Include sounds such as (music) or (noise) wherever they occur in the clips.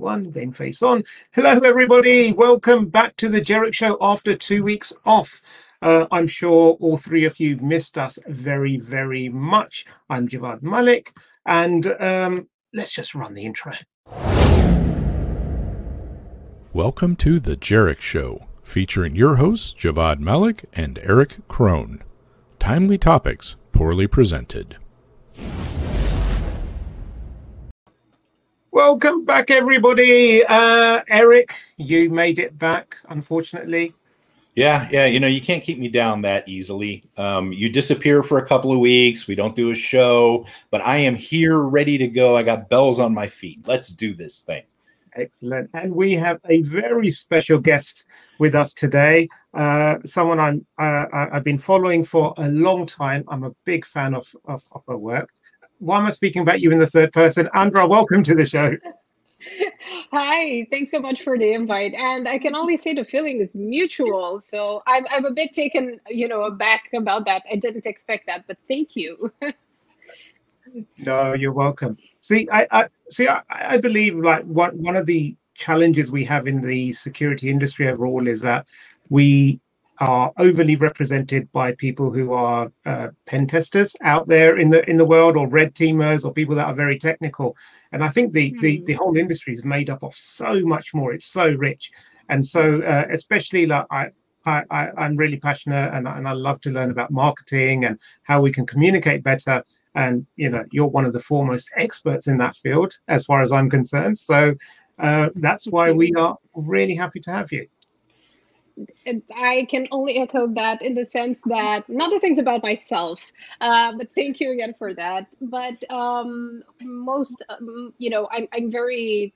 one, game face on. Hello, everybody. Welcome back to the Jerich Show after two weeks off. Uh, I'm sure all three of you missed us very, very much. I'm Javvad Malik, and um, let's just run the intro. Welcome to the Jerich Show, featuring your hosts Javvad Malik and Erich Kron. Timely topics, poorly presented. Welcome back, everybody. Uh, Erich, you made it back, unfortunately. Yeah, yeah. You know, you can't keep me down that easily. Um, you disappear for a couple of weeks. We don't do a show, but I am here ready to go. I got bells on my feet. Let's do this thing. Excellent. And we have a very special guest with us today. Uh, someone I'm uh, I've been following for a long time. I'm a big fan of, of, of her work why am I speaking about you in the third person? Andra, welcome to the show. (laughs) Hi, thanks so much for the invite. And I can only say the feeling is mutual. So I'm, I'm a bit taken, you know, aback about that. I didn't expect that, but thank you. (laughs) no, you're welcome. See, I, I see. I, I believe like one one of the challenges we have in the security industry overall is that we are overly represented by people who are uh, pen testers out there in the in the world, or red teamers, or people that are very technical. And I think the mm. the hmm. the whole industry is made up of so much more. It's so rich, and so uh, especially like I. I, I, am really passionate and, and I love to learn about marketing and how we can communicate better. And you know, you're one of the foremost experts in that field, as far as I'm concerned. So uh, that's why we are really happy to have you. I can only echo that in the sense that not the things about myself, uh, but thank you again for that. But um, most, um, you know, I'm, I'm very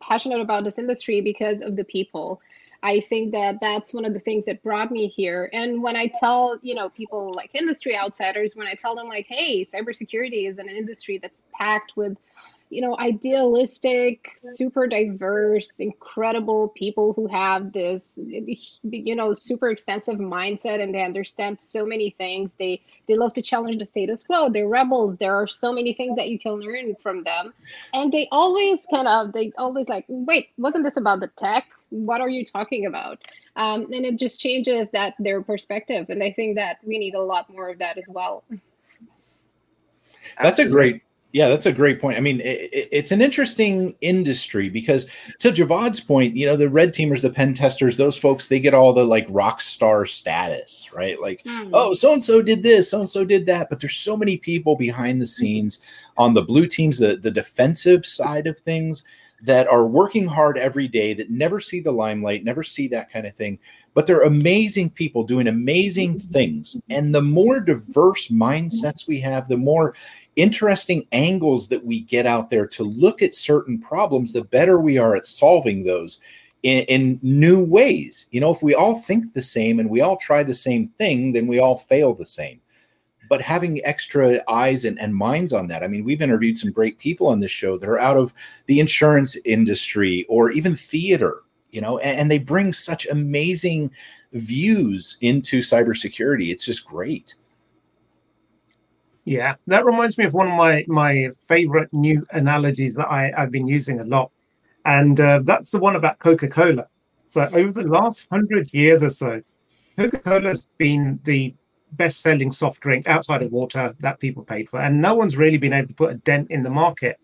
passionate about this industry because of the people. I think that that's one of the things that brought me here. And when I tell, you know, people like industry outsiders, when I tell them like, hey, cybersecurity is an industry that's packed with you know, idealistic, super diverse, incredible people who have this, you know, super extensive mindset and they understand so many things. They they love to challenge the status quo. They're rebels. There are so many things that you can learn from them, and they always kind of they always like, wait, wasn't this about the tech? What are you talking about? Um, and it just changes that their perspective, and I think that we need a lot more of that as well. That's a great yeah, that's a great point. I mean, it, it's an interesting industry because, to Javvad's point, you know, the red teamers, the pen testers, those folks, they get all the like rock star status, right? Like, mm. oh, so and so did this, so and so did that. But there's so many people behind the mm-hmm. scenes on the blue teams, the the defensive side of things, that are working hard every day, that never see the limelight, never see that kind of thing. But they're amazing people doing amazing mm-hmm. things. And the more diverse mm-hmm. mindsets we have, the more interesting angles that we get out there to look at certain problems, the better we are at solving those in, in, new ways. You know, if we all think the same and we all try the same thing, then we all fail the same. But having extra eyes and, and minds on that, I mean, we've interviewed some great people on this show that are out of the insurance industry or even theater, you know, and, and they bring such amazing views into cybersecurity. It's just great. Yeah, that reminds me of one of my my favorite new analogies that I, I've been using a lot, and uh, that's the one about Coca Cola. So over the last hundred years or so, Coca Cola has been the best selling soft drink outside of water that people paid for, and no one's really been able to put a dent in the market.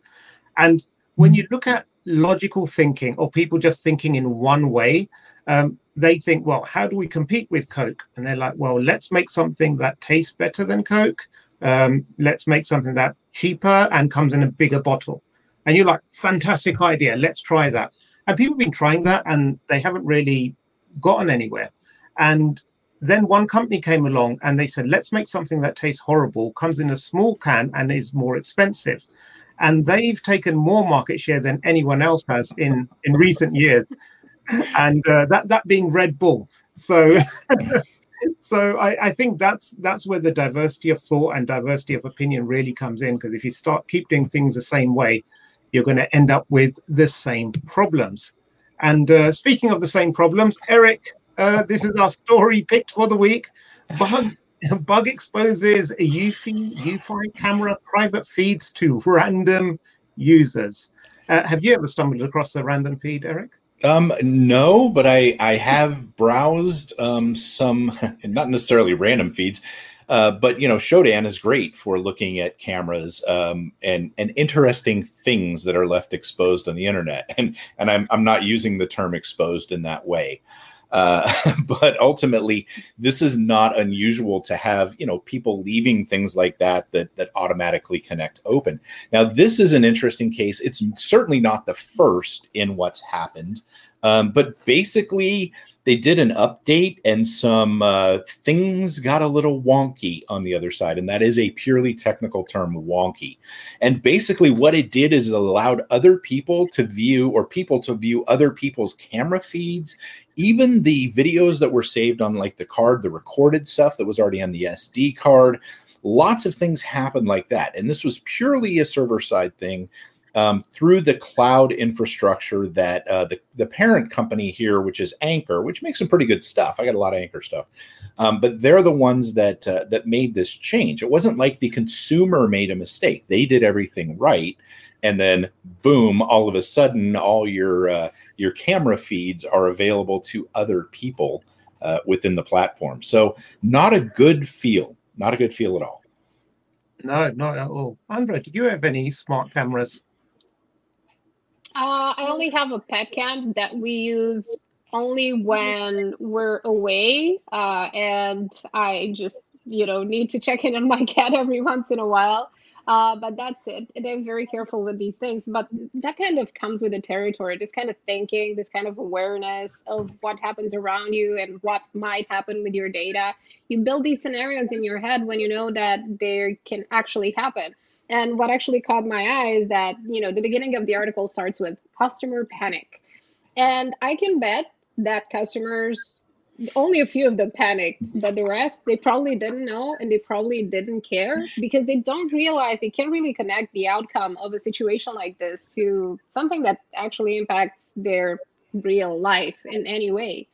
And when you look at logical thinking or people just thinking in one way, um, they think, well, how do we compete with Coke? And they're like, well, let's make something that tastes better than Coke um, let's make something that cheaper and comes in a bigger bottle. And you're like, fantastic idea. Let's try that. And people have been trying that and they haven't really gotten anywhere. And then one company came along and they said, let's make something that tastes horrible, comes in a small can and is more expensive. And they've taken more market share than anyone else has in, in recent years. And uh, that, that being Red Bull. So (laughs) so I, I, think that's that's where the diversity of thought and diversity of opinion really comes in because if you start keep doing things the same way you're going to end up with the same problems. And uh, speaking of the same problems erich uh, this is our story picked for the week. Bug, (laughs) bug exposes Eufy, Eufy camera private feeds to random users. Uh, have you ever stumbled across the random feed, Erich? Um, no, but I I have browsed um, some, (laughs) not necessarily random feeds, uh, but you know, Shodan is great for looking at cameras um, and and interesting things that are left exposed on the internet. (laughs) And and I'm I'm not using the term exposed in that way. Uh, (laughs) but ultimately, this is not unusual to have you know people leaving things like that that that automatically connect open. Now, this is an interesting case. It's certainly not the first in what's happened, um, but basically. They did an update and some uh, things got a little wonky on the other side. And that is a purely technical term, wonky. And basically, what it did is it allowed other people to view or people to view other people's camera feeds even the videos that were saved on like the card, the recorded stuff that was already on the SD card, lots of things happened like that. And this was purely a server side thing um, through the cloud infrastructure that uh, the, the parent company here, which is Anker, which makes some pretty good stuff. I got a lot of Anker stuff. Um, but they're the ones that uh, that made this change. It wasn't like the consumer made a mistake; they did everything right, and then boom! All of a sudden, all your uh, your camera feeds are available to other people uh, within the platform. So not a good feel, not a good feel at all. No, not at all. Andra, do you have any smart cameras? Uh, I only have a pet cam that we use only when we're away, uh, and I just you know need to check in on my (laughs) cat every once in a while. Uh, but that's it. They're very careful with these things. But that kind of comes with the territory. This kind of thinking, this kind of awareness of what happens around you and what might happen with your data. You build these scenarios in your head when you know that they can actually happen. And what actually caught my eye is that, you know, the beginning of the article starts with customer panic. And I can bet that customers only a few of them panicked, but the rest they probably didn't know and they probably didn't care because they don't realize they can't really connect the outcome of a situation like this to something that actually impacts their real life in any way.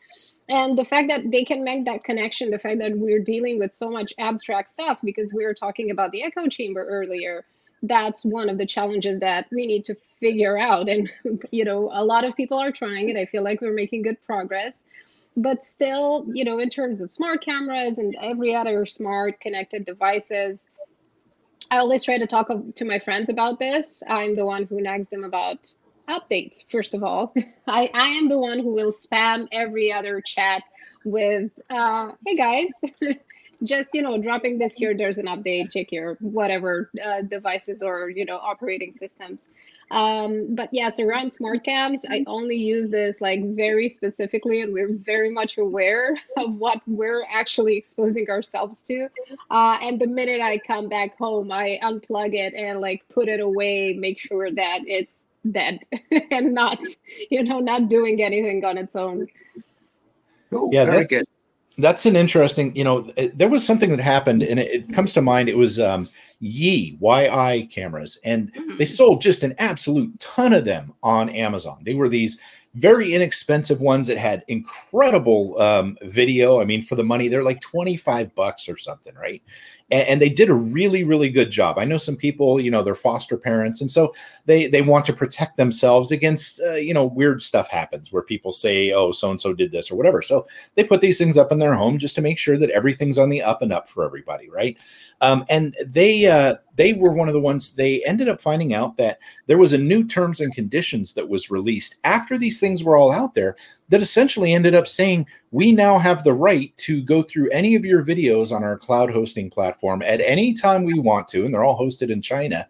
And the fact that they can make that connection, the fact that we're dealing with so much abstract stuff because we were talking about the echo chamber earlier, that's one of the challenges that we need to figure out. And, (laughs) you know, a lot of people are trying it. I feel like we're making good progress but still, you know, in terms of smart cameras and every other smart connected devices, I always try to talk to my friends about this. I'm the one who nags them about updates, first of all. (laughs) I, I am the one who will spam every other chat with, uh, hey guys, (laughs) just you know dropping this here. There's an update. Check your whatever uh, devices or you know operating systems. Um, but yes around smart cams i only use this like very specifically and we're very much aware (laughs) of what we're actually exposing ourselves to. Uh, and the minute i come back home i unplug it and like put it away make sure that it's dead (laughs) and not you know not doing anything on its own Cool. Yeah, that's good that's an interesting, you know, there was something that happened and it, it comes to mind. It was um, Yi, YI cameras, and mm-hmm. they sold just an absolute ton of them on Amazon. They were these very inexpensive ones that had incredible um, video. I mean, for the money, they're like 25 bucks or something, right? And, and, they did a really really good job. I know some people you know they're foster parents and so they they want to protect themselves against uh, you know weird stuff happens where people say oh so and so did this or whatever. So they put these things up in their home just to make sure that everything's on the up and up for everybody right um, and they uh, they were one of the ones they ended up finding out that there was a new terms and conditions that was released after these things were all out there that essentially ended up saying we now have the right to go through any of your videos on our cloud hosting platform at any time we want to and they're all hosted in china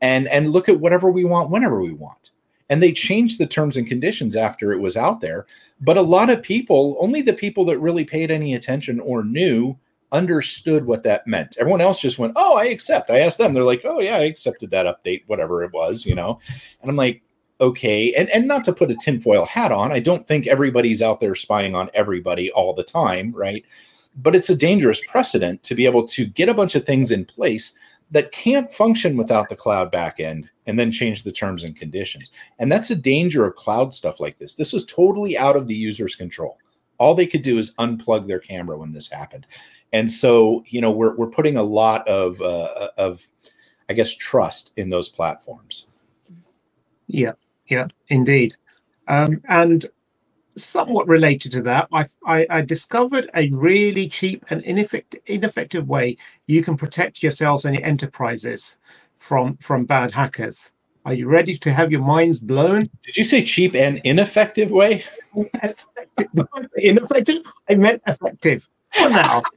and and look at whatever we want whenever we want. And they changed the terms and conditions after it was out there but a lot of people only the people that really paid any attention or knew understood what that meant everyone else just went oh i accept i asked them they're like oh yeah i accepted that update whatever it was you know and i'm like okay. And and not to put a tinfoil hat on, I don't think everybody's out there spying on everybody all the time, right? But it's a dangerous precedent to be able to get a bunch of things in place that can't function without the cloud backend and then change the terms and conditions. And that's a danger of cloud stuff like this. This is totally out of the user's control. All they could do is unplug their camera when this happened. And so, you know, we're, we're putting a lot of, uh, of, I guess, trust in those platforms. Yeah. Yeah, indeed. Um, and somewhat related to that, I, I, I, discovered a really cheap and ineffective, ineffective way you can protect yourselves and your enterprises from from bad hackers. Are you ready to have your minds blown? Did you say cheap and ineffective way? ineffective? (laughs) I meant effective for now. (laughs)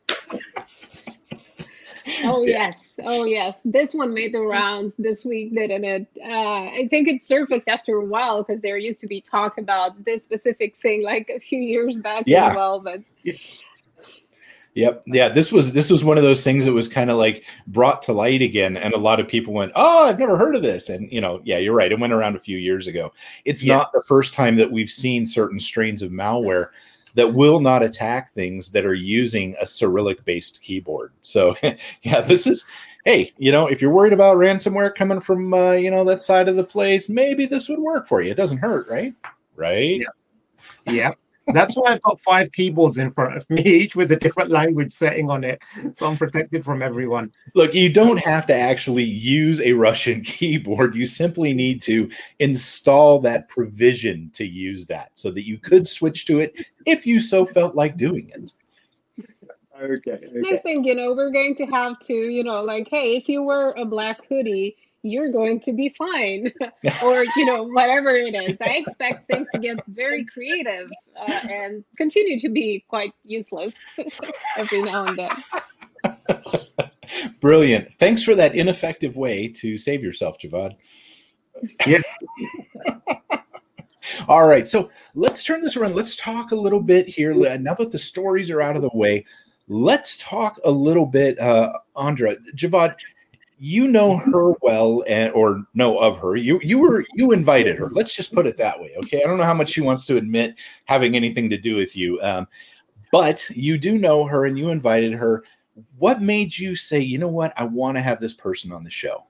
oh yes oh yes this one made the rounds this week didn't it uh, i think it surfaced after a while because there used to be talk about this specific thing like a few years back yeah. as well but Yep. Yeah. This was this was one of those things that was kind of like brought to light again, and a lot of people went, "Oh, I've never heard of this." And you know, yeah, you're right. It went around a few years ago. It's yeah. not the first time that we've seen certain strains of malware that will not attack things that are using a Cyrillic based keyboard. So, (laughs) yeah, this is, hey, you know, if you're worried about ransomware coming from, uh, you know, that side of the place, maybe this would work for you. It doesn't hurt, right? Right. Yeah. yeah. That's why I've got five keyboards in front of me, (laughs) each with a different language setting on it. So I'm protected from everyone. Look, you don't have to actually use a Russian (laughs) keyboard. You simply need to install that provision to use that so that you could switch to it if you so felt like doing it. Okay. okay. I think, you know, we're going to have to, you know, like, hey, if you wear a black hoodie, you're going to be fine (laughs) or you know whatever it is. I expect things to get very creative uh, and continue to be quite useless (laughs) every now and then. Brilliant. Thanks for that ineffective way to save yourself javvad. Yes. (laughs) All right so let's turn this around. Let's talk a little bit here. Now that the stories are out of the way let's talk a little bit uh andra. Javvad you know her well and or know of her. You you were you invited her. Let's just put it that way okay? I don't know how much she wants to admit having anything to do with you um, but you do know her and you invited her. What made you say you know what? I want to have this person on the show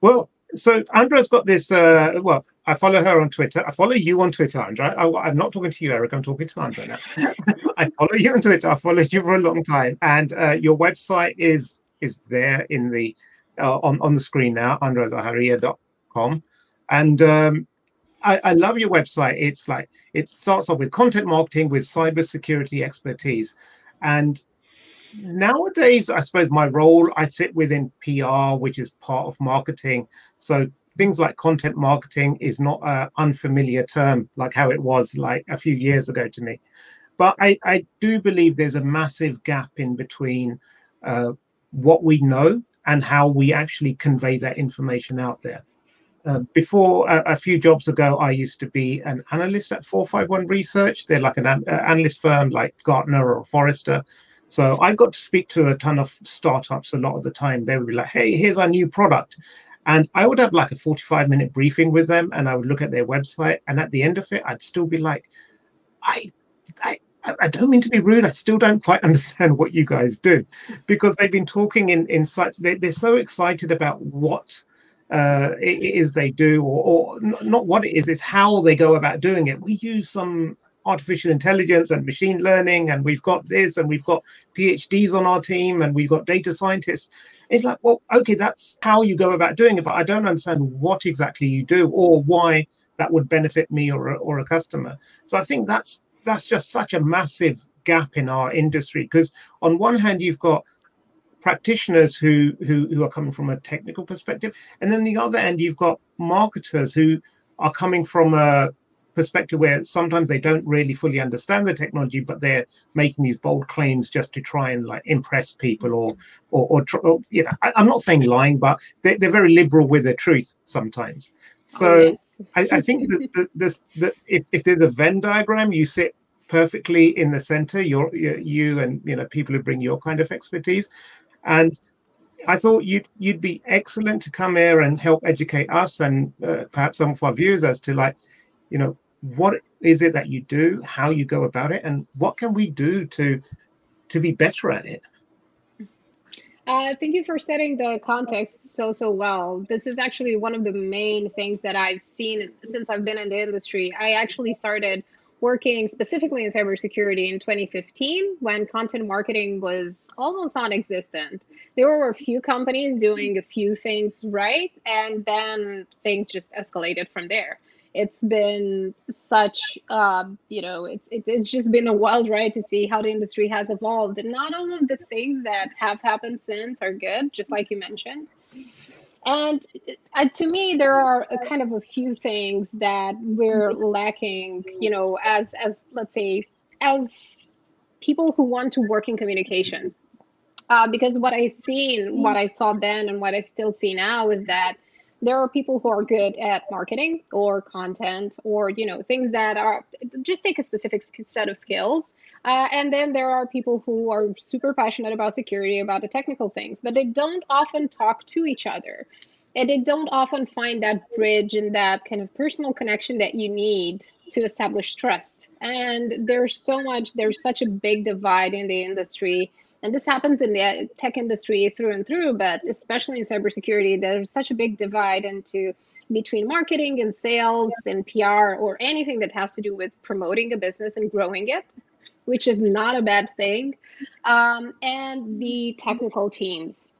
well so andra's got this uh, well i follow her on twitter. I follow you on twitter andra I, am not talking to you erich. I'm talking to andra now. (laughs) I follow you on twitter. I followed you for a long time. And uh, your website is is there in the uh, on on the screen now, andrazaharia.com. And um, I, I, love your website. It's like it starts off with content marketing with cybersecurity expertise. And nowadays, I suppose my role I sit within PR, which is part of marketing. So things like content marketing is not an unfamiliar term like how it was like a few years ago to me. But I, I do believe there's a massive gap in between uh, what we know and how we actually convey that information out there. Uh, before uh, a few jobs ago, I used to be an analyst at 451 Research. They're like an uh, analyst firm like Gartner or Forrester. So I got to speak to a ton of startups a lot of the time. They would be like, hey, here's our new product. And I would have like a 45 minute briefing with them and I would look at their website. And at the end of it, I'd still be like, I, I, I don't mean to be rude. I still don't quite (laughs) understand what you guys do because they've been talking in, in such, they, they're so excited about what uh, it is they do, or, or not what it is, it's how they go about doing it. We use some artificial intelligence and machine learning, and we've got this, and we've got PhDs on our team, and we've got data scientists. It's like, well, okay, that's how you go about doing it, but I don't understand what exactly you do or why that would benefit me or, or a customer. So I think that's that's just such a massive gap in our industry because on one hand you've got practitioners who, who who are coming from a technical perspective and then the other end you've got marketers who are coming from a perspective where sometimes they don't really fully understand the technology but they're making these bold claims just to try and like impress people or or, or, or you know I, am not saying lying but they're, they're very liberal with the truth sometimes so oh, yes. I, I, think that the, this that if, if there's a Venn diagram, you sit perfectly in the center. You're you and you know people who bring your kind of expertise, and I thought you'd you'd be excellent to come here and help educate us and uh, perhaps some of our viewers as to like, you know, what is it that you do, how you go about it, and what can we do to to be better at it. Uh, thank you for setting the context so so well. This is actually one of the main things that I've seen since I've been in the industry. I actually started working specifically in cybersecurity in 2015 when content marketing was almost non existent. There were a few companies doing a few things right, and then things just escalated from there. It's been such, uh, you know, it's, it's just been a wild ride to see how the industry has evolved. And not all of the things that have happened since are good, just like you mentioned and uh, to me, there are a kind of a few things that we're lacking, you know, as as let's say as people who want to work in communication. Uh, because what I seen, what I saw then, and what I still see now is that there are people who are good at marketing or content or you know things that are just take a specific set of skills. Uh, and then there are people who are super passionate about security about the technical things but they don't often talk to each other. And they don't often find that bridge and that kind of personal connection that you need to establish trust. And there's so much there's such a big divide in the industry and this happens in the tech industry through and through, but especially in cybersecurity, there's such a big divide into between marketing and sales and PR or anything that has to do with promoting a business and growing it, which is not a bad thing, um, and the technical teams.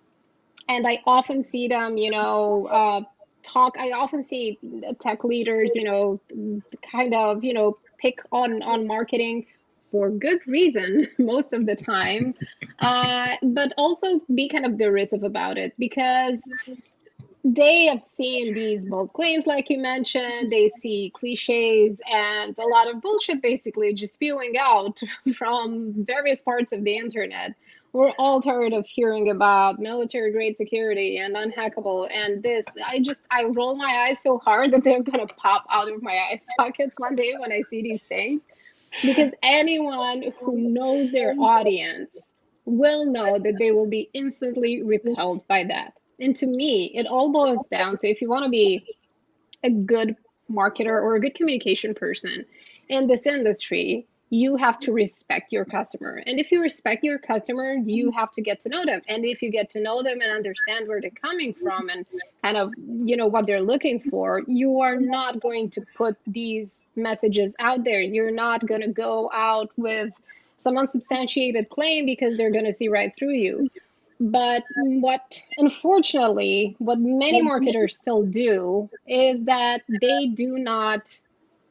And I often see them, you know, uh, talk. I often see tech leaders, you know, kind of, you know, pick on on marketing for good reason (laughs) most of the time, uh, but also be kind of derisive about it because they have seen these bold claims, like you mentioned. They see cliches and a lot of bullshit basically just spewing out (laughs) from various parts of the internet. We're all tired of hearing about military grade security and unhackable and this. I just, I roll my eyes so hard that they're going to pop out of my (laughs) eye sockets one day when I see these things because anyone who knows their audience will know that they will be instantly repelled by that. And to me, it all boils down to if you want to be a good marketer or a good communication person in this industry, you have to respect your customer. And if you respect your customer, you mm-hmm. have to get to know them. And if you get to know them and understand where they're coming mm-hmm. from and kind of, you know, what they're looking for, you are not going to put these messages out there. You're not going to go out with some unsubstantiated claim because they're going to see right through you. But what, unfortunately, what many mm-hmm. marketers still do is that they do not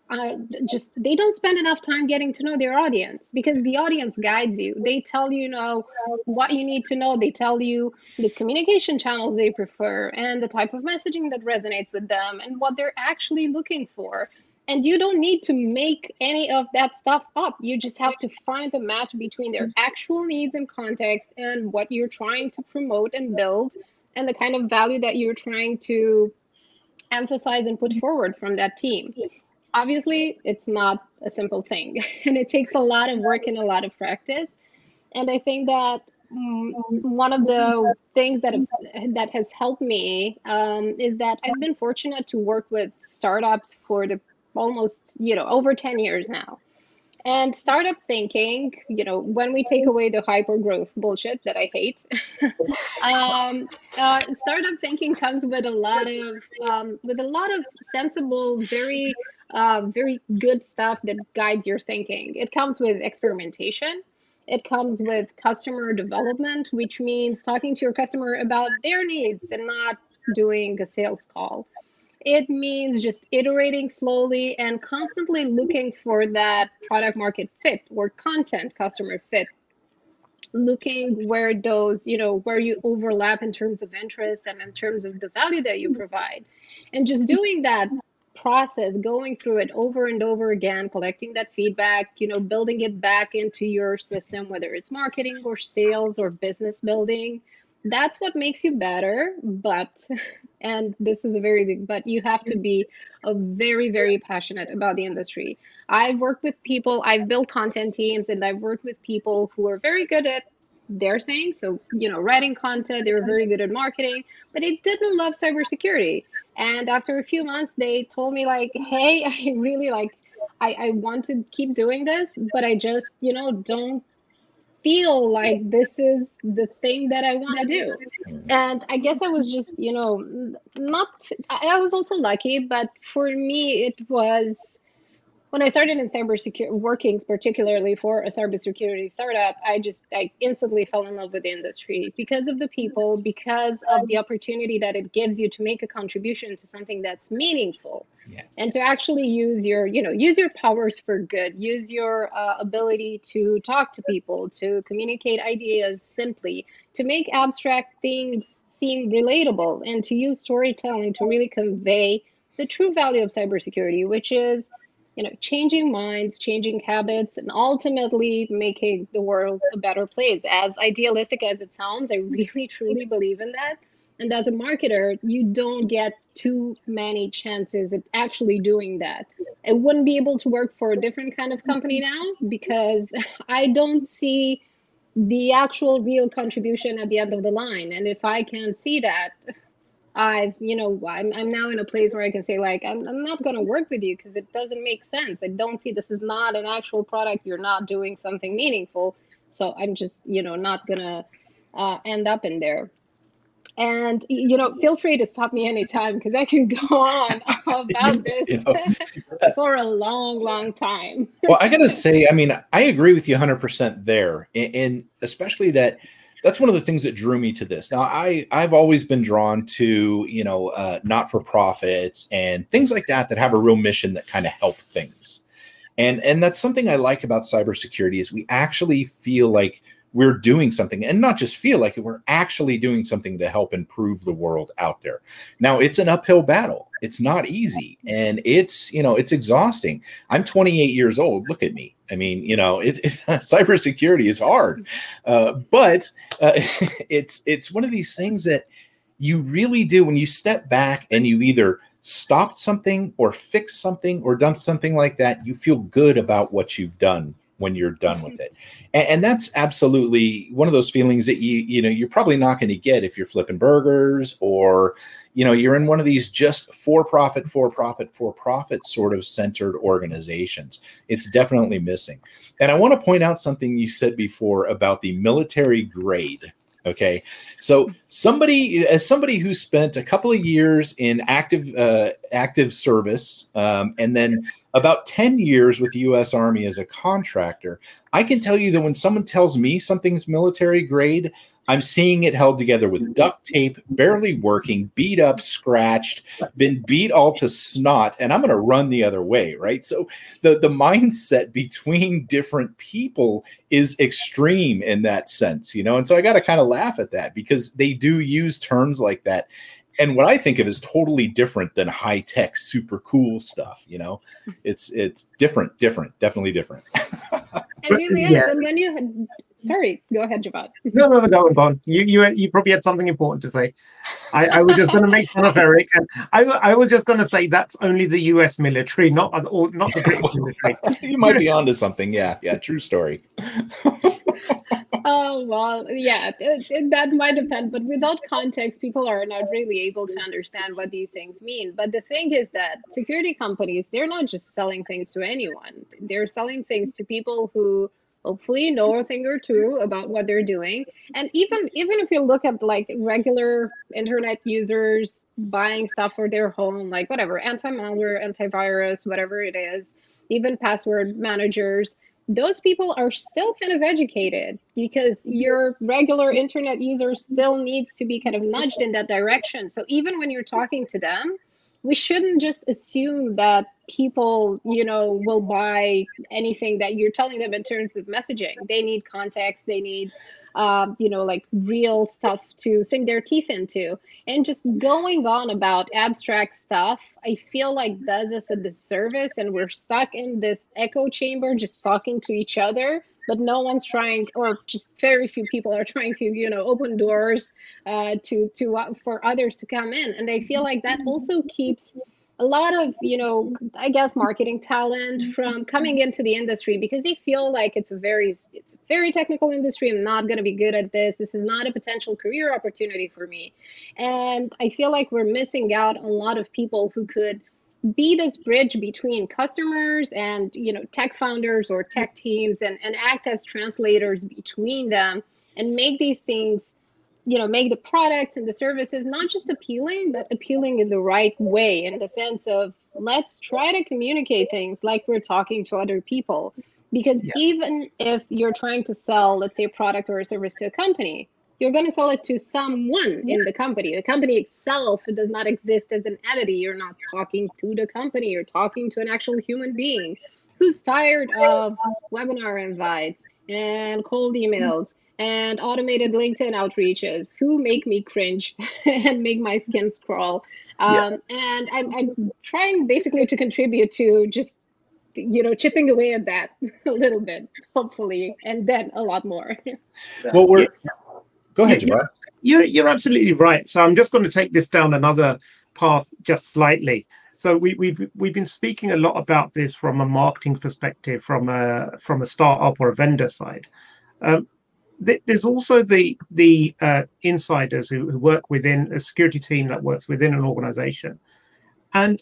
uh, just they don't spend enough time getting to know their audience because the audience guides you. They tell you, you know what you need to know. They tell you the communication channels they prefer and the type of messaging that resonates with them and what they're actually looking for. And you don't need to make any of that stuff up. You just have to find the match between their actual needs and context and what you're trying to promote and build and the kind of value that you're trying to emphasize and put forward from that team obviously it's not a simple thing. (laughs) And it takes a lot of work and a lot of practice. And i think that mm, one of the things that have, that has helped me um, is that i've been fortunate to work with startups for the almost you know over 10 years now. And startup thinking you know when we take away the hyper growth bullshit that i hate (laughs) um, uh, startup thinking comes with a lot of um, with a lot of sensible very uh, very good stuff that guides your thinking. It comes with experimentation. It comes with customer development, which means talking to your customer about their needs and not doing a sales call. It means just iterating slowly and constantly looking for that product market fit or content customer fit. Looking where those, you know, where you overlap in terms of interest and in terms of the value that you provide. And just doing that process going through it over and over again collecting that feedback you know building it back into your system whether it's marketing or sales or business building that's what makes you better. But (laughs) and this is a very big but you have to be a very very passionate about the industry. I've worked with people i've built content teams and i've worked with people who are very good at their thing so you know writing content they were very good at marketing but they didn't love cybersecurity and after a few months, they told me like, "Hey, (laughs) I really like, I I want to keep doing this, but I just you know don't feel like this is the thing that I want to do." Mm-hmm. And I guess I was just you know not. I was also lucky, but for me, it was when I started in cybersecurity, working particularly for a cybersecurity startup, I just I instantly fell in love with the industry because of the people, because of the opportunity that it gives you to make a contribution to something that's meaningful, yeah. and to actually use your you know use your powers for good, use your uh, ability to talk to people, to communicate ideas simply, to make abstract things seem relatable, and to use storytelling to really convey the true value of cybersecurity, which is you know, changing minds, changing habits, and ultimately making the world a better place. As idealistic as it sounds, I really truly believe in that. And as a marketer, you don't get too many chances at actually doing that. I wouldn't be able to work for a different kind of company mm-hmm. now because (laughs) I don't see the actual real contribution at the end of the line. And if I can't see that, I've, you know, I'm, I'm now in a place where I can say, like, I'm, I'm not going to work with you because it doesn't make sense. I don't see this is not an actual product. You're not doing something meaningful. So I'm just, you know, not going to uh, end up in there. And, you know, feel free to stop me anytime because I can (laughs) go on (laughs) about (laughs) this you know, for a long, long time. well, I got to say, I mean, I agree with you 100% there. And, and especially that that's one of the things that drew me to this. Now, I I've always been drawn to you know uh, not for profits and things like that that have a real mission that kind of help things, and and that's something I like about cybersecurity is we actually feel like we're doing something and not just feel like it, we're actually doing something to help improve the world out there. Now, it's an uphill battle. It's not easy and it's, you know, it's exhausting. I'm 28 years old. Look at me. I mean, you know, it, it (laughs) cybersecurity is hard, uh, but uh, (laughs) it's it's one of these things that you really do when you step back and you either stopped something or fixed something or done something like that. You feel good about what you've done when you're done with it. And, and, that's absolutely one of those feelings that you you know you're probably not going to get if you're flipping burgers or you know you're in one of these just for profit for profit for profit sort of centered organizations. It's definitely missing. And i want to point out something you said before about the military grade okay. So somebody as somebody who spent a couple of years in active uh, active service um, and then about 10 years with the US Army as a contractor, I can tell you that when someone tells me something's military grade, I'm seeing it held together with mm-hmm. duct tape, barely working, beat up, scratched, been beat all to snot, and I'm going to run the other way, right? So the the mindset between different people is extreme in that sense, you know. And so I got to kind of laugh at that because they do use terms like that and what I think of is totally different than high tech, super cool stuff. You know, mm-hmm. it's it's different, different, definitely different. (laughs) it really is. Yeah. And then you had, sorry, go ahead, Javvad. No, no, no, go on. You you you probably had something important to say. I, I was just going to make fun of Erich, and I, I was just going to say that's only the U.S. military, not or not the British military. (laughs) you might be onto something. Yeah, yeah, true story (laughs) oh well yeah it, it, that might depend but without context people are not really able to understand what these things mean. But the thing is that security companies they're not just selling things to anyone. They're selling things to people who hopefully know a thing or two about what they're doing. And even even if you look at like regular internet users buying stuff for their home like whatever anti-malware antivirus whatever it is even password managers those people are still kind of educated because mm-hmm. your regular internet user still needs to be kind of nudged in that direction. So even when you're talking to them, we shouldn't just assume that people, you know, will buy anything that you're telling them in terms of messaging. They need context, they need um, you know, like real stuff to sink their teeth into. And just going on about abstract stuff, I feel like does us a disservice, and we're stuck in this echo chamber, just talking to each other. But no one's trying, or just very few people are trying to, you know, open doors uh, to to uh, for others to come in. And I feel like that also keeps a lot of you know i guess marketing talent from mm-hmm. coming into the industry because they feel like it's a very it's a very technical industry. I'm not going to be good at this. This is not a potential career opportunity for me. And i feel like we're missing out on a lot of people who could be this bridge between customers and you know tech founders or tech teams and, and act as translators between them and make these things you know make the products and the services not just appealing but appealing in the right way in the sense of let's try to communicate things like we're talking to other people. Because yeah. even if you're trying to sell let's say a product or a service to a company you're going to sell it to someone in the company. The company itself does not exist as an entity. You're not talking to the company. You're talking to an actual human being who's tired of webinar invites and cold mm-hmm. emails and automated LinkedIn outreaches who make me cringe (laughs) and make my skin crawl. Um, yeah. And I'm, I'm trying basically to contribute to just, you know, chipping away at that (laughs) a little bit, hopefully, and then a lot more. (laughs) well, we're. Go ahead, you're, you're, you're absolutely right. So I'm just going to take this down another path just slightly. So we, we've we've been speaking a lot about this from a marketing perspective, from a from a startup or a vendor side. Um, there's also the the uh, insiders who, who, work within a security team that works within an organization. And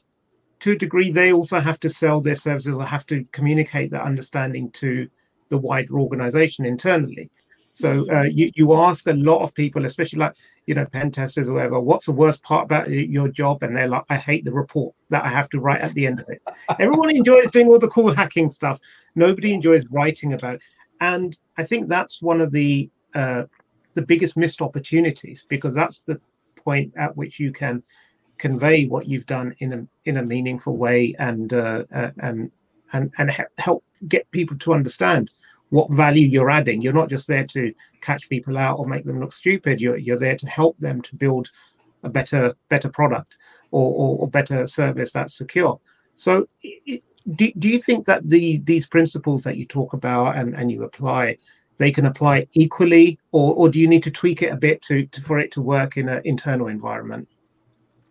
to a degree they also have to sell their services or have to communicate that understanding to the wider organization internally. So uh, you, you ask a lot of people especially like you know pen testers or whatever what's the worst part about your job? And they're like i hate the report that i have to write at the end of it. Everyone enjoys doing all the cool hacking stuff. Nobody enjoys writing about it and I think that's one of the uh, the biggest missed opportunities because that's the point at which you can convey what you've done in a in a meaningful way and uh, uh, and and and help get people to understand what value you're adding. You're not just there to catch people out or make them look stupid. You're you're there to help them to build a better better product or or, or better service that's secure. So do, do you think that the these principles that you talk about and, and you apply they can apply equally or, or do you need to tweak it a bit to, to for it to work in an internal environment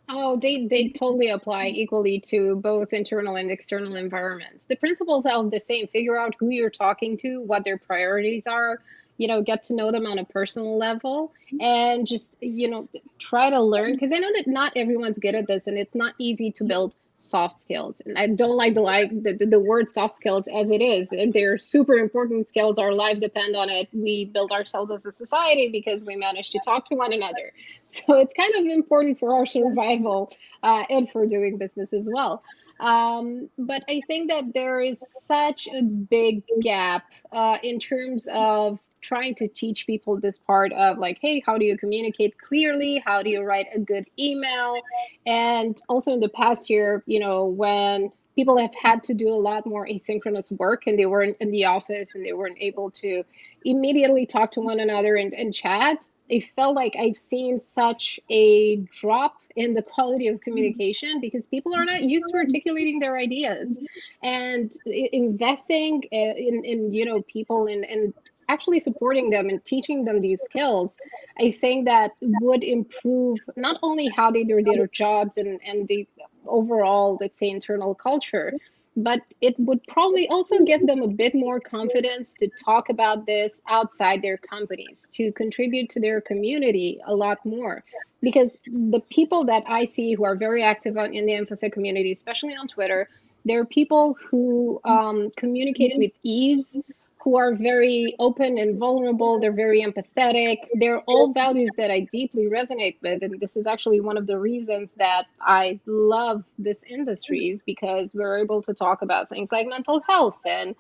Oh, they, they totally apply equally to both internal and external environments. The principles are the same. Figure out who you're talking to, what their priorities are, you know, get to know them on a personal level, and just, you know, try to learn. Because I know that not everyone's good at this, and it's not easy to build soft skills. And i don't like the like the, the word soft skills as it is. They're super important skills. Our life depend on it. We build ourselves as a society because we manage to talk to one another. (laughs) So it's kind of important for our survival uh, and for doing business as well. Um, but i think that there is such a big gap uh, in terms of trying to teach people this part of like, hey, how do you communicate clearly? How do you write a good email? And also in the past year, you know, when people have had to do a lot more asynchronous work and they weren't in the office and they weren't able to immediately talk to one another and, and chat I felt like I've seen such a drop in the quality of communication because people are not used to articulating their ideas and investing eh, in, in you know people and, and actually supporting them and teaching them these skills, I think that would improve not only how they do their jobs and, and the overall, let's say, internal culture, but it would probably also give them a bit more confidence to talk about this outside their companies, to contribute to their community a lot more. Because the people that I see who are very active in the InfoSec community, especially on Twitter, they're people who um, communicate with ease, who are very open and vulnerable. They're very empathetic. They're all values that I deeply resonate with. And this is actually one of the reasons that I love this industry is because we're able to talk about things like mental health and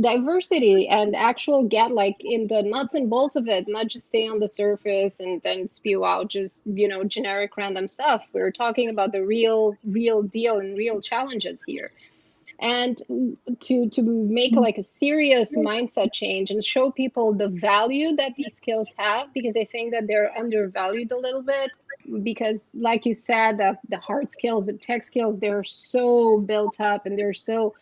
diversity and actual get like in the nuts and bolts of it, not just stay on the surface and then spew out just, you know, generic random stuff. We're talking about the real, real deal and real challenges here and to to make like a serious mindset change and show people the value that these skills have because i think that they're undervalued a little bit because like you said the, the hard skills the tech skills they're so built up and they're so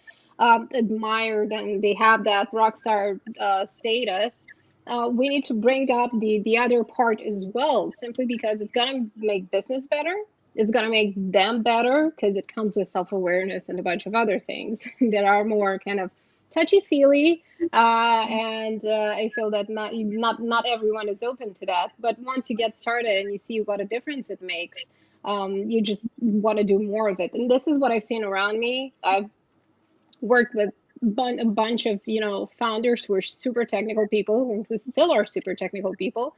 um, admired and they have that rock star uh, status. Uh, we need to bring up the the other part as well simply because it's going to make business better it's going to make them better because it comes with self-awareness and a bunch of other things (laughs) that are more kind of touchy-feely. Uh, and uh, i feel that not, not not everyone is open to that. But once you get started and you see what a difference it makes um, you just want to do more of it. And this is what i've seen around me. I've worked with a bunch of you know founders who are super technical people who still are super technical people.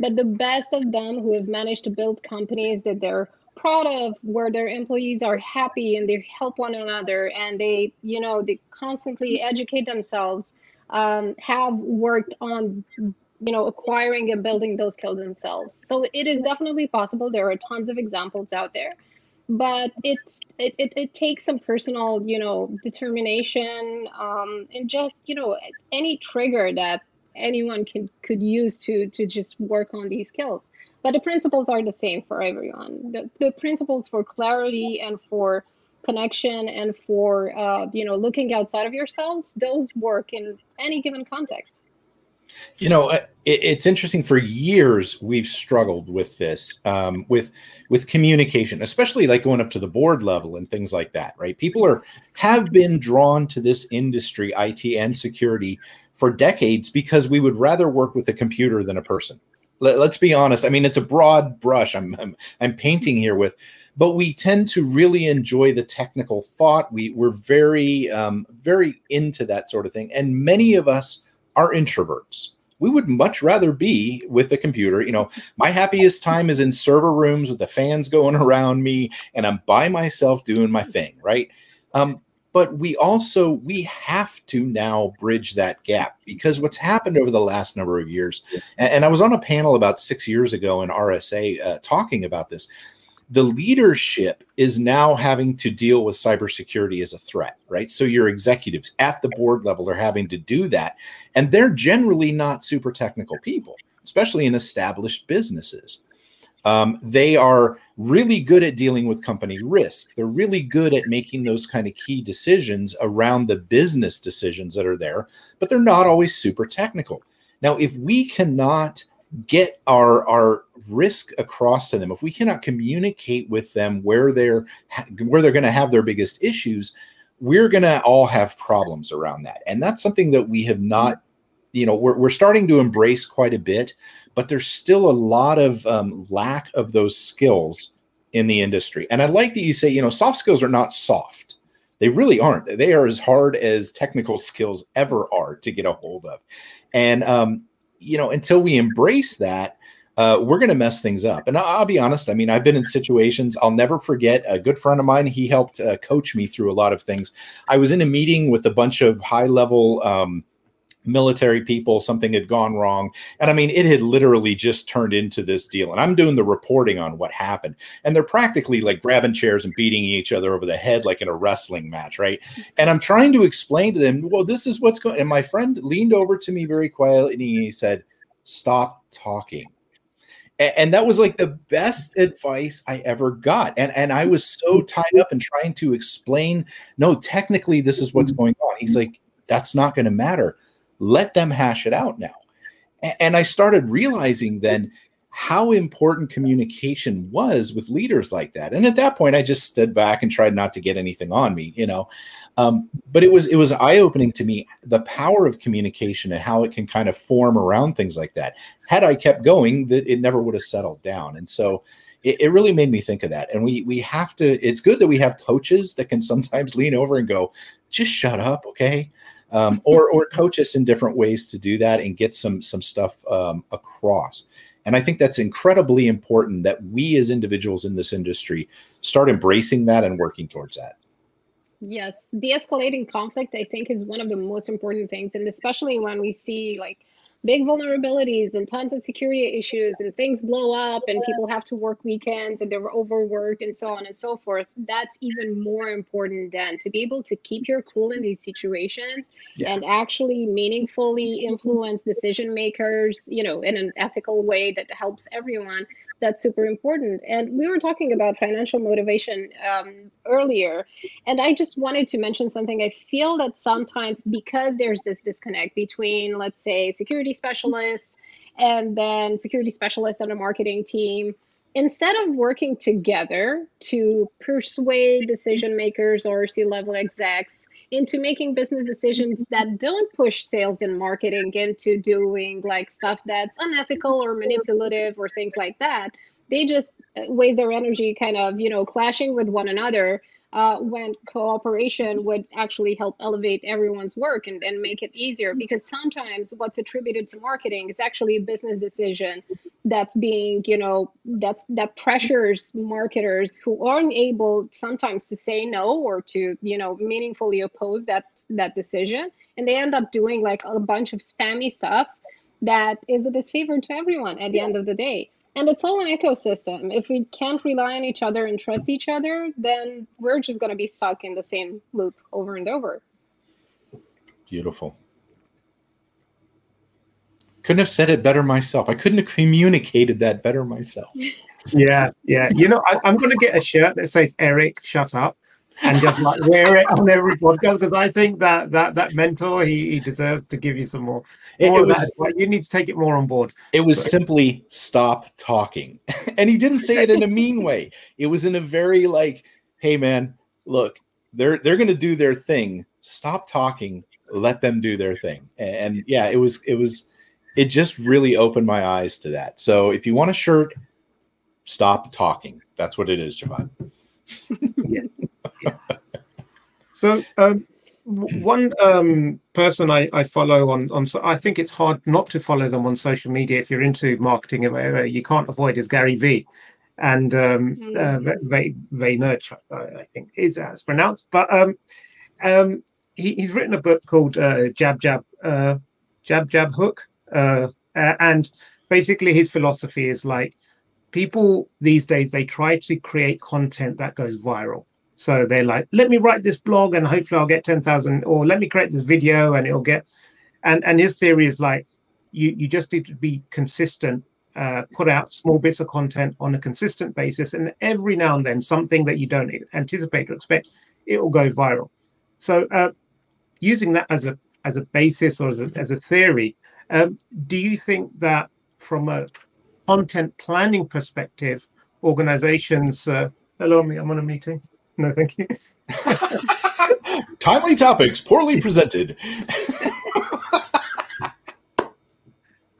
But the best of them who have managed to build companies that they're proud of where their employees are happy and they help one another and they you know they constantly educate themselves um, have worked on you know acquiring and building those skills themselves. So it is definitely possible. There are tons of examples out there but it's it, it, it takes some personal you know determination um, and just you know any trigger that anyone can could use to to just work on these skills but the principles are the same for everyone the, the principles for clarity and for connection and for uh, you know looking outside of yourselves those work in any given context you know, it, it's interesting. For years, we've struggled with this, um, with with communication, especially like going up to the board level and things like that. Right? People are have been drawn to this industry, IT and security, for decades because we would rather work with a computer than a person. Let, us be honest. I mean, it's a broad brush. I'm, I'm I'm painting here with but we tend to really enjoy the technical thought. We we're very um, very into that sort of thing, and many of us are introverts. We would much rather be with the computer. You know, my happiest time is in server rooms with the fans going (laughs) around me and I'm by myself doing my thing, right? Um, but we also we have to now bridge that gap because what's happened over the last number of years and, and i was on a panel about six years ago in rsa uh, talking about this the leadership is now having to deal with cybersecurity as a threat, right? So your executives at the board level are having to do that. And they're generally not super technical people, especially in established businesses. Um, they are really good at dealing with company risk. They're really good at making those kind of key decisions around the business decisions that are there, but they're not always super technical. Now, if we cannot get our our risk across to them if we cannot communicate with them where they're where they're going to have their biggest issues we're going to all have problems around that and that's something that we have not you know we're, we're starting to embrace quite a bit but there's still a lot of um, lack of those skills in the industry and i like that you say you know soft skills are not soft they really aren't they are as hard as technical skills ever are to get a hold of and um, you know until we embrace that uh, we're going to mess things up. And I'll, I'll, be honest. I mean, I've been in situations I'll never forget. A good friend of mine, he helped uh, coach me through a lot of things. I was in a meeting with a bunch of high level um, military people. Something had gone wrong. And I mean, it had literally just turned into this deal. And I'm doing the reporting on what happened. And they're practically like grabbing chairs and beating each other over the head like in a wrestling match. Right. And I'm trying to explain to them, well, this is what's going on. And my friend leaned over to me very quietly and he said, stop talking and that was like the best advice I ever got. And and I was so tied up in trying to explain, no, technically this is what's mm-hmm. going on. He's like, that's not going to matter. Let them hash it out now. And I started realizing then how important communication was with leaders like that. And at that point, I just stood back and tried not to get anything on me, you know. Um, but it was it was eye opening to me the power of communication and how it can kind of form around things like that. Had I kept going, that it never would have settled down. And so it, it, really made me think of that. And we we have to. It's good that we have coaches that can sometimes (laughs) lean over and go, "Just shut up, okay." Um, or or coach us in different ways to do that and get some some stuff um, across. And I think that's incredibly important that we as individuals in this industry start embracing that and working towards that. Yes, de-escalating conflict, I think, is one of the most important things, and especially when we see like big vulnerabilities and tons of security issues and things blow up and people have to work weekends and they're overworked and so on and so forth. That's even more important than to be able to keep your cool in these situations yeah. and actually meaningfully influence decision makers you know in an ethical way that helps everyone that's super important. And we were talking about financial motivation um, earlier, and I just wanted to mention something. I feel that sometimes because there's this disconnect between, let's say, security specialists and then security specialists on a marketing team, instead of working together to persuade decision makers or C level execs into making business decisions mm-hmm. that don't push sales and marketing into doing like stuff that's unethical or mm-hmm. manipulative or things like that. They just uh, waste their energy kind of, you know, clashing with one another uh, when cooperation would actually help elevate everyone's work and, and make it easier. Because sometimes what's attributed to marketing is actually a business decision that's being you know that's that pressures marketers who aren't able sometimes to say no or to you know meaningfully oppose that that decision. And they end up doing like a bunch of spammy stuff that is a disfavor to everyone at the yeah. end of the day and it's all an ecosystem if we can't rely on each other and trust each other then we're just going to be stuck in the same loop over and over beautiful couldn't have said it better myself. I couldn't have communicated that better myself. (laughs) Yeah, yeah. You know, I, am going to get a shirt that says "Erich, shut up," and just like wear it on every podcast because I think that that that mentor he, he deserves to give you some more. more it, it was, you need to take it more on board. It was so. simply stop talking, (laughs) and he didn't say it in a mean way. It was in a very like, "Hey, man, look, they're they're going to do their thing. Stop talking. Let them do their thing." And, and yeah, it was it was it just really opened my eyes to that. So if you want a shirt, stop talking. That's what it is, Javvad. (laughs) yes. Yes. (laughs) So um, one um, person I, I, follow on on so I think it's hard not to follow them on social media if you're into marketing. You can't avoid is Gary V. And um, mm. uh, Vaynerchuk, I think is as pronounced. But um, um, he, he's written a book called uh, Jab Jab uh, Jab Jab Hook, uh, and basically, his philosophy is like people these days they try to create content that goes viral. So they're like, let me write this blog and hopefully I'll get 10,000, or let me create this video and it'll get. And, and his theory is like, you, you just need to be consistent, uh, put out small bits of content on a consistent basis. And every now and then, something that you don't anticipate or expect, it will go viral. So uh, using that as a as a basis or as a, as a theory, um, do you think that from a content planning perspective, organizations, uh, hello, me, I'm on a meeting. No, thank you. (laughs) Timely topics, poorly presented. (laughs)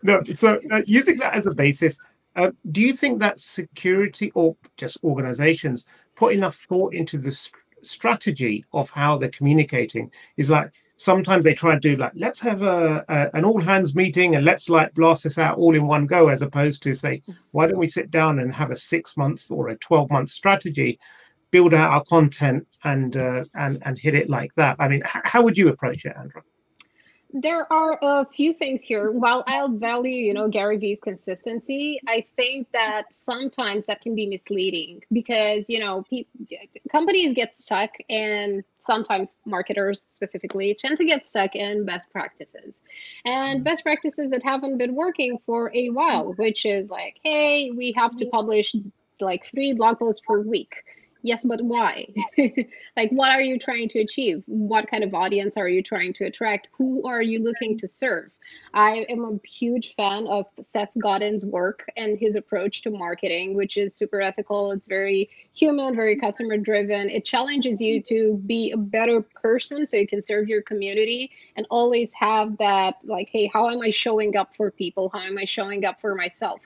no, so uh, using that as a basis, uh, do you think that security or just organizations put enough thought into the st- strategy of how they're communicating? Is like, sometimes they try and do like let's have a, a, an all hands meeting and let's like blast this out all in one go as opposed to say why don't we sit down and have a six months or a 12 month strategy build out our content and uh, and and hit it like that? I mean h- how would you approach it Andra? There are a few things here. While I'll value, you know, Gary Vee's consistency, I think that sometimes that can be misleading because, you know, pe- companies get stuck and sometimes marketers specifically tend to get stuck in best practices. And best practices that haven't been working for a while, which is like, hey, we have to publish like three blog posts per week yes but why? (laughs) Like what are you trying to achieve? What kind of audience are you trying to attract? Who are you looking to serve? I am a huge fan of seth godin's work and his approach to marketing which is super ethical. It's very human very customer driven it challenges you to be a better person so you can serve your community and always have that like hey how am i showing up for people? How am i showing up for myself?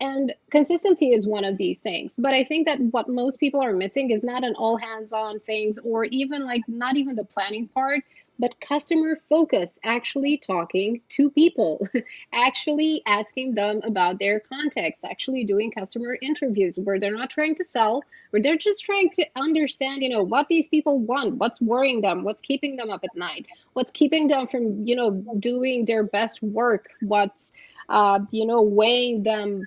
And consistency is one of these things. But i think that what most people are missing is not an all hands on things or even like not even the planning part but customer focus, actually talking to people, (laughs) actually asking them about their context, actually doing customer interviews where they're not trying to sell, where they're just trying to understand, you know, what these people want, what's worrying them, what's keeping them up at night, what's keeping them from, you know, doing their best work, what's uh, you know, weighing them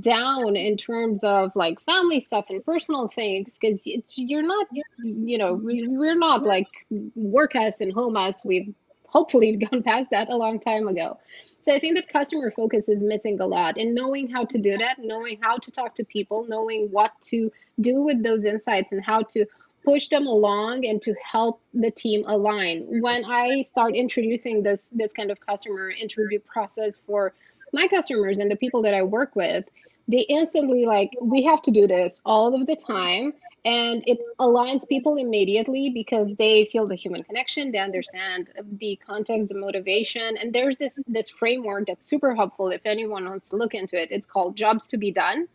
down in terms of like family stuff and personal things, because it's you're not, you know, we're not like work us and home us. We've hopefully (laughs) gone past that a long time ago. So I think that customer focus is missing a lot, and knowing how to do that, knowing how to talk to people, knowing what to do with those insights, and how to push them along and to help the team align. When I start introducing this this kind of customer interview process for my customers and the people that I work with, they instantly like, we have to do this all of the time. And it aligns people immediately because they feel the human connection, they understand the context, the motivation. And there's this this framework that's super helpful if anyone wants to look into it. It's called Jobs to be Done.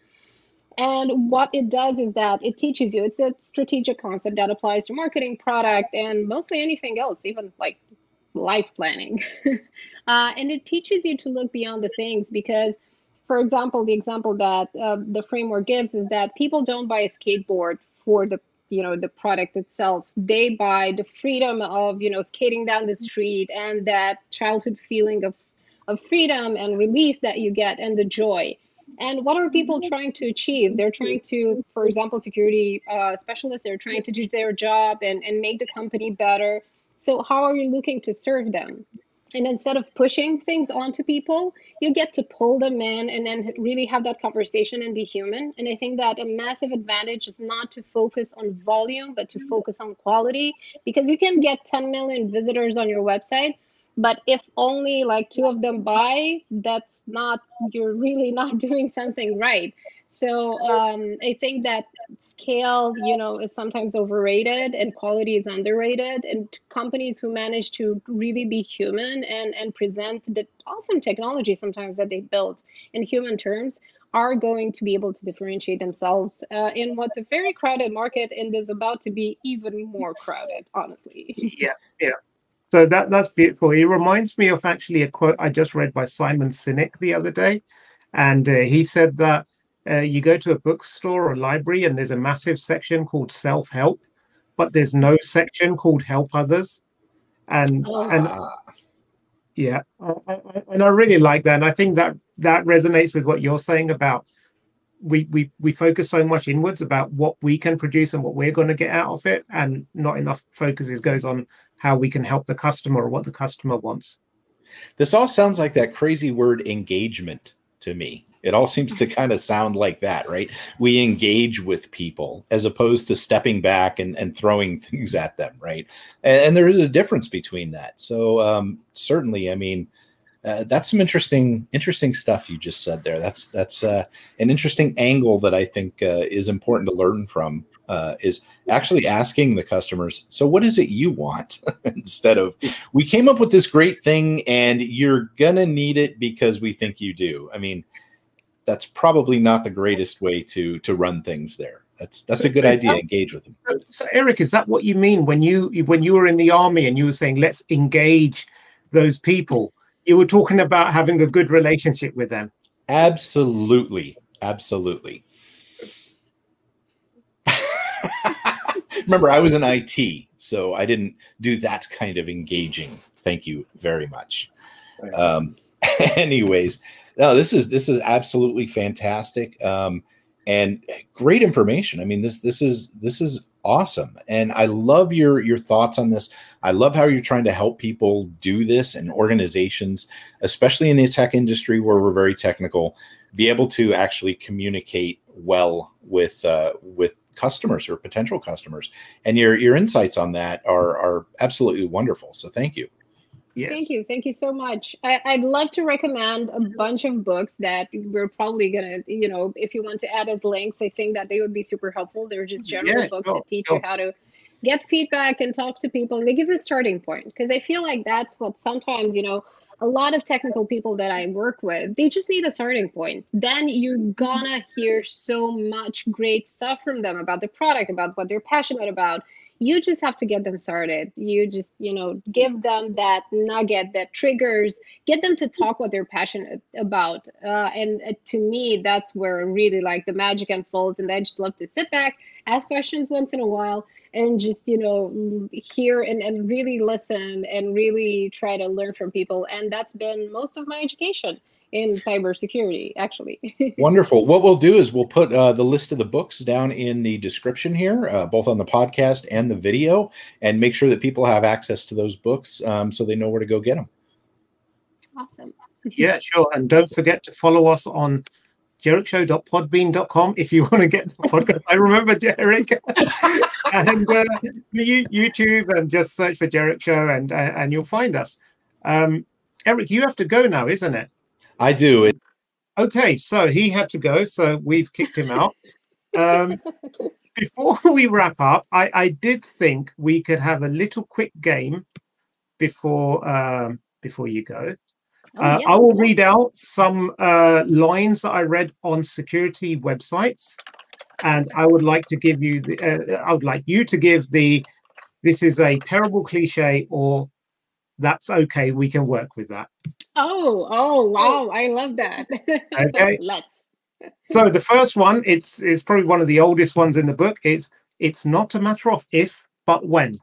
And what it does is that it teaches you, it's a strategic concept that applies to marketing, product, and mostly anything else, even like life planning. (laughs) uh, and it teaches you to look beyond the things because for example, the example that uh, the framework gives is that people don't buy a skateboard for the you know the product itself. They buy the freedom of you know skating down the street and that childhood feeling of of freedom and release that you get and the joy. And what are people trying to achieve? They're trying to for example security uh, specialists they're trying to do their job and, and make the company better so how are you looking to serve them? And instead of pushing things onto people you get to pull them in and then really have that conversation and be human. And i think that a massive advantage is not to focus on volume but to mm-hmm. focus on quality because you can get 10 million visitors on your website but if only like two of them buy that's not you're really (laughs) not doing something right so um, I think that scale, you know, is sometimes overrated and quality is underrated. And companies who manage to really be human and and present the awesome technology sometimes that they built in human terms are going to be able to differentiate themselves uh, in what's a very crowded market and is about to be even more crowded. Honestly. Yeah, (laughs) yeah. So that that's beautiful. It reminds me of actually a quote I just read by Simon Sinek the other day, and uh, he said that uh, you go to a bookstore or library and there's a massive section called self-help but there's no section called help others. And oh. and yeah and i really like that. And i think that that resonates with what you're saying about we we we focus so much inwards about what we can produce and what we're going to get out of it and not enough focus goes on how we can help the customer or what the customer wants. This all sounds like that crazy word engagement to me it all seems to kind of sound like that, right? We engage with people as opposed to stepping back and, and throwing (laughs) things at them, right? And, and there is a difference between that. So um, certainly, I mean, uh, that's some interesting interesting stuff you just said there. That's that's uh, an interesting angle that I think uh, is important to learn from. Uh, is actually asking the customers, so what is it you want? (laughs) Instead of we came up with this great thing and you're gonna need it because we think you do. I mean, that's probably not the greatest way to to run things there. That's that's so, a good so idea. That, engage with them. So, so, Erich, is that what you mean when you when you were in the army and you were saying let's engage those people? You were talking about having a good relationship with them. Absolutely, absolutely. (laughs) Remember, I was in IT, so I didn't do that kind of engaging. Thank you very much. Um, (laughs) anyways, no, this is this is absolutely fantastic um, and great information. I mean this this is this is awesome, and I love your your thoughts on this. I love how you're trying to help people do this and organizations, especially in the tech industry where we're very technical, be able to actually communicate well with uh, with customers or potential customers. And your your insights on that are are absolutely wonderful. So thank you. Yes. Thank you. Thank you so much. I, would love to recommend a bunch of books that we're probably going to, you know, if you want to add as links, I think that they would be super helpful. They're just general yeah, books that teach you how to get feedback and talk to people. And They give a starting point because I feel like that's what sometimes, you know, a lot of technical people that I work with, they just need a starting point. Then you're gonna hear so much great stuff from them about the product, about what they're passionate about you just have to get them started. You just you know give them that nugget that triggers get them to talk what they're passionate about. Uh, and uh, to me that's where really like the magic unfolds and i just love to sit back ask questions once in a while and just you know hear and, and really listen and really try to learn from people. And that's been most of my education in cybersecurity, actually. (laughs) Wonderful. What we'll do is we'll put uh, the list of the books down in the description here, uh, both on the podcast and the video, and make sure that people have access to those books um, so they know where to go get them. Awesome. yeah, sure. And don't forget to follow us on jerichshow.podbean.com if you (laughs) want to get the podcast. I remember Jerich (laughs) and uh, the YouTube and just search for Jerich Show and uh, and you'll find us. Um, Erich, you have to go now, isn't it? I do. It- okay, so he had to go, so we've kicked him out. Um, (laughs) before (laughs) we wrap up, I, I did think we could have a little quick game before um, before you go. Oh, uh, I will read out some uh, lines that I read on security websites, and I would like to give you the. Uh, I would like you to give the. This is a terrible cliche, or that's okay. We can work with that. Oh, oh, oh. wow! I love that. Okay. (laughs) Let's. So the first one, it's it's probably one of the oldest ones in the book. It's it's not a matter of if, but when.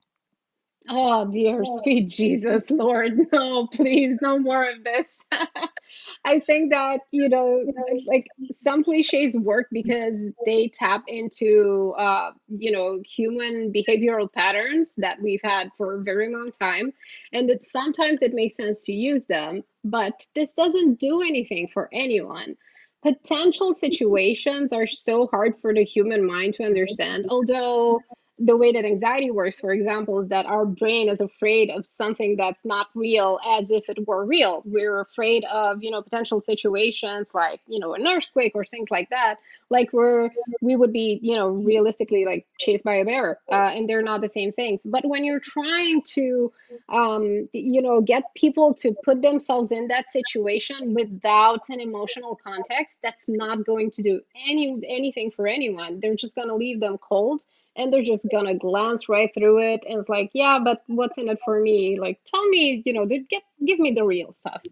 Oh, dear sweet Jesus, Lord, (laughs) no, please, no more of this. (laughs) I think that, you know, like some cliches work because they tap into, uh, you know, human behavioral patterns that we've had for a very long time. And that sometimes it makes sense to use them, but this doesn't do anything for anyone potential (laughs) situations are so hard for the human mind to understand although the way that anxiety works, for example, is that our brain is afraid of something that's not real as if it were real. We're afraid of, you know, potential situations like, you know, an earthquake or things like that, like we're we would be, you know, realistically like chased by a bear, uh, and they're not the same things. But when you're trying to, um, you know, get people to put themselves in that situation without an emotional context, that's not going to do any anything for anyone. They're just going to leave them cold and they're just gonna glance right through it and it's like yeah but what's in it for me? Like tell me you know get give me the real stuff.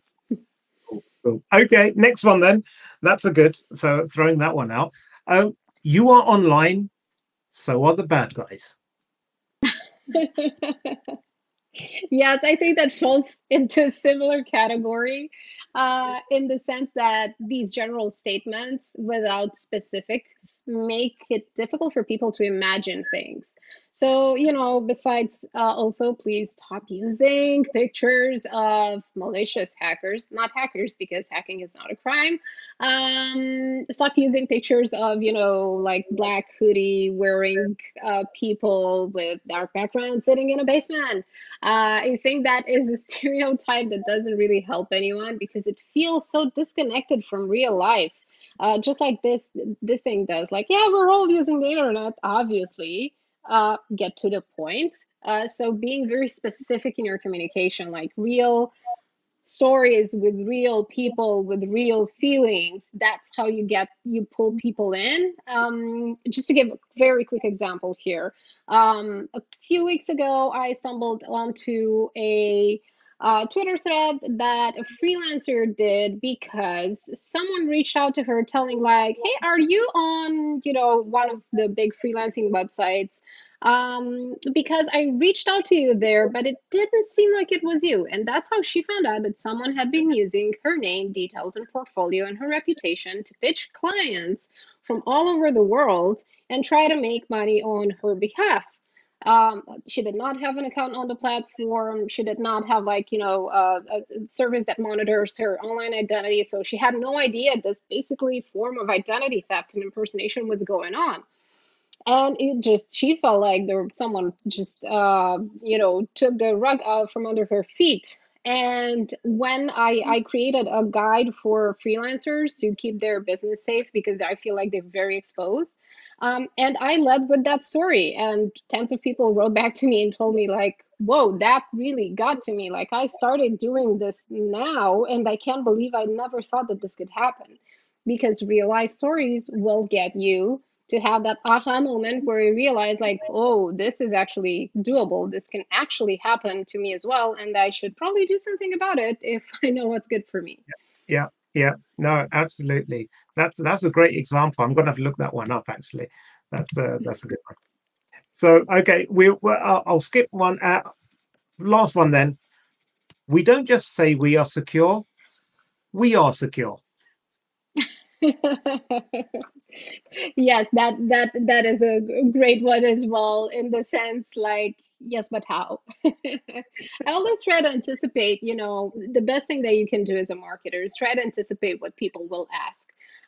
Cool. (laughs) okay next one then. That's a good so throwing that one out. Uh, you are online so are the bad guys (laughs) yes i think that falls (laughs) into a similar category uh, in the sense that these general statements without specifics make it difficult for people to imagine things. So, you know, besides, uh, also please stop using pictures of malicious hackers, not hackers, because hacking is not a crime. Um, stop using pictures of, you know, like black hoodie wearing uh, people with dark background sitting in a basement. Uh, I think that is a (laughs) stereotype that doesn't really help anyone because it feels so disconnected from real life. Uh, just like this this thing does like yeah we're all using the internet obviously uh, get to the point. Uh, so being very specific in your communication, like real stories with real people with real feelings that's how you get you pull people in um, just to give a very quick example here um, a few weeks ago i stumbled onto a uh, Twitter thread that a freelancer did because someone reached out to her telling like, "Hey, are you on you know one of the big freelancing websites?" Um, because I reached out to you there, but it didn't seem like it was you. And that's how she found out that someone had been using her name, details, and portfolio and her reputation to pitch clients from all over the world and try to make money on her behalf. Um, she did not have an account on the platform. She did not have like you know uh, a service that monitors her online identity. So she had no idea this basically form of identity theft and impersonation was going on. And it just she felt like there someone just uh, you know took the rug out from under her feet. And when I, I created a guide for freelancers to keep their business safe because I feel like they're very exposed, um, and I led with that story, and tens of people wrote back to me and told me, like, whoa, that really got to me. Like, I started doing this now, and I can't believe I never thought that this could happen. Because real life stories will get you to have that aha moment where you realize, like, oh, this is actually doable. This can actually happen to me as well. And I should probably do something about it if (laughs) I know what's good for me. Yeah. Yeah, no, absolutely. That's that's a great example. I'm to have to look that one up. Actually, that's a that's a good one. So okay, we I'll, I'll skip one. Uh, last one then. We don't just say we are secure. We are secure. (laughs) yes, that that that is a great one as well. In the sense, like yes, but how? (laughs) I always try to anticipate, you know, the best thing that you can do as a marketer is try to anticipate what people will ask.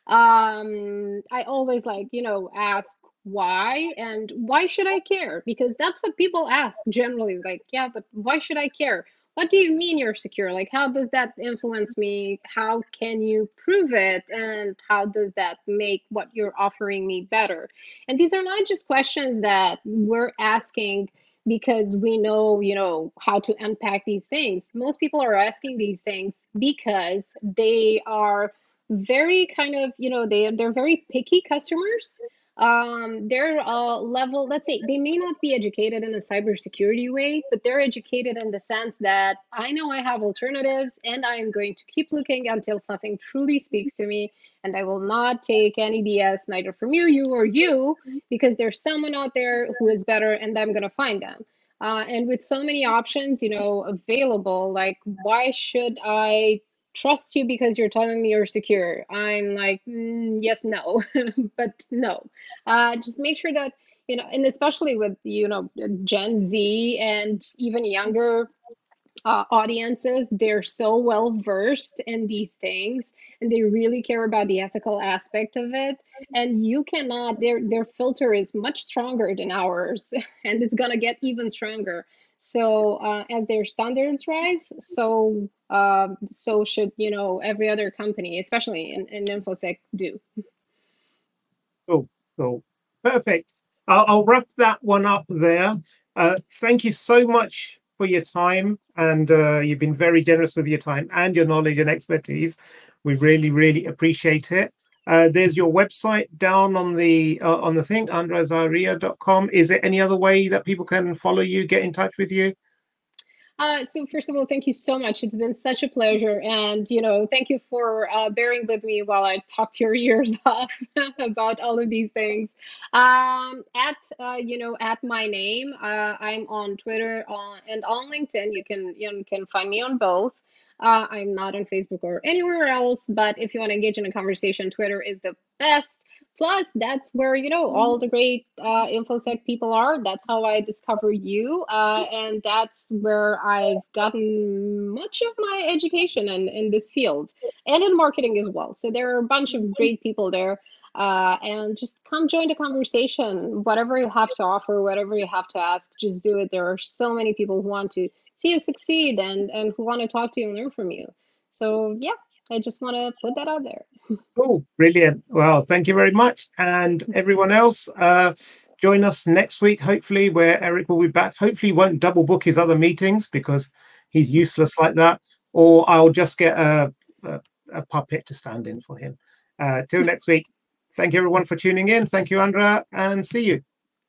Um, I always like, you know, ask why and why should I care? Because that's what people ask generally. Like, yeah, but why should I care? What do you mean you're secure? Like, how does that influence me? How can you prove it? And how does that make what you're offering me better? And these are not just questions that we're asking because we know, you know, how to unpack these things. Most people are asking these things because they are very kind of, you know, they they're very picky customers. Um, their uh, level, let's say they may not be educated in a cybersecurity way, but they're educated in the sense that I know I have alternatives and I am going to keep looking until something truly speaks to me. And I will not take any BS, neither from you, you, or you, because there's someone out there who is better and I'm going to find them. Uh, and with so many options, you know, available, like why should I trust you because you're telling me you're secure. I'm like, mm, yes, no, (laughs) but no. Uh, just make sure that, you know, and especially with, you know, Gen Z and even younger uh, audiences, they're so well versed in these things and they really care about the ethical aspect of it. And you cannot, their, their filter is much stronger than ours (laughs) and it's going to get even stronger. So uh, as their standards rise, so uh, so should you know every other company, especially in, in infosec, do. Cool, cool, perfect. I'll, I'll wrap that one up there. Uh, thank you so much for your time, and uh, you've been very generous with your time and your knowledge and expertise. We really, really appreciate it. Uh, there's your website down on the uh, on the thing, andrazaharia.com. Is there any other way that people can follow you, get in touch with you? Uh, so first of all, thank you so much. It's been such a pleasure, and you know, thank you for uh, bearing with me while I talked your (laughs) ears off (laughs) about all of these things. Um, at uh, you know, at my name, uh, I'm on Twitter on, and on LinkedIn. You can you can find me on both. Uh, I'm not on Facebook or anywhere else, but if you want to engage in a conversation, Twitter is the best. Plus, that's where you know all the great uh, infosec people are. That's how I discover you, uh, and that's where I've gotten much of my education in, in this field and in marketing as well. So there are a bunch of great people there. Uh, and just come join the conversation. Whatever you have to offer, whatever you have to ask, just do it. There are so many people who want to see you succeed and and who want to talk to you and learn from you. So yeah, I just want to put that out there. (laughs) Oh, brilliant. Well, thank you very much. And everyone else, uh, join us next week, hopefully, where Erich will be back. Hopefully, he won't double book his other meetings because he's useless like that. Or I'll just get a, a, a puppet to stand in for him. Uh, till next week. Thank you, everyone, for tuning in. Thank you, Andra, and see you.